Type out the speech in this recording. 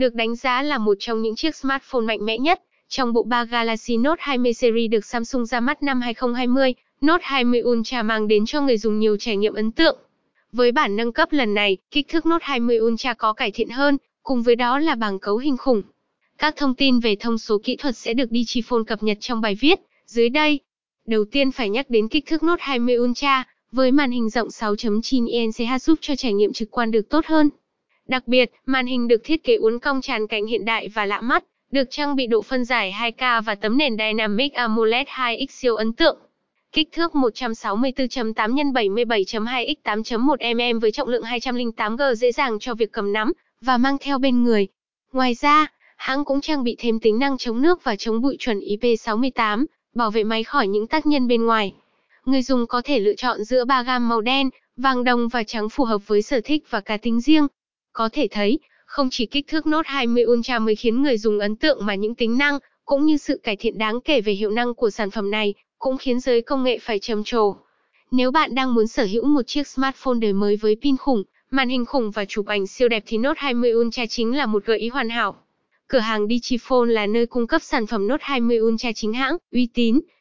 được đánh giá là một trong những chiếc smartphone mạnh mẽ nhất trong bộ ba Galaxy Note 20 series được Samsung ra mắt năm 2020. Note 20 Ultra mang đến cho người dùng nhiều trải nghiệm ấn tượng. Với bản nâng cấp lần này, kích thước Note 20 Ultra có cải thiện hơn, cùng với đó là bảng cấu hình khủng. Các thông tin về thông số kỹ thuật sẽ được Digiphone cập nhật trong bài viết dưới đây. Đầu tiên phải nhắc đến kích thước Note 20 Ultra, với màn hình rộng 6.9 inch giúp cho trải nghiệm trực quan được tốt hơn. Đặc biệt, màn hình được thiết kế uốn cong tràn cảnh hiện đại và lạ mắt, được trang bị độ phân giải 2K và tấm nền Dynamic AMOLED 2X siêu ấn tượng. Kích thước 164.8 x 77.2 x 8.1 mm với trọng lượng 208G dễ dàng cho việc cầm nắm và mang theo bên người. Ngoài ra, hãng cũng trang bị thêm tính năng chống nước và chống bụi chuẩn IP68, bảo vệ máy khỏi những tác nhân bên ngoài. Người dùng có thể lựa chọn giữa ba gam màu đen, vàng đồng và trắng phù hợp với sở thích và cá tính riêng. Có thể thấy, không chỉ kích thước Note 20 Ultra mới khiến người dùng ấn tượng mà những tính năng, cũng như sự cải thiện đáng kể về hiệu năng của sản phẩm này, cũng khiến giới công nghệ phải trầm trồ. Nếu bạn đang muốn sở hữu một chiếc smartphone đời mới với pin khủng, màn hình khủng và chụp ảnh siêu đẹp thì Note 20 Ultra chính là một gợi ý hoàn hảo. Cửa hàng Digiphone là nơi cung cấp sản phẩm Note 20 Ultra chính hãng, uy tín,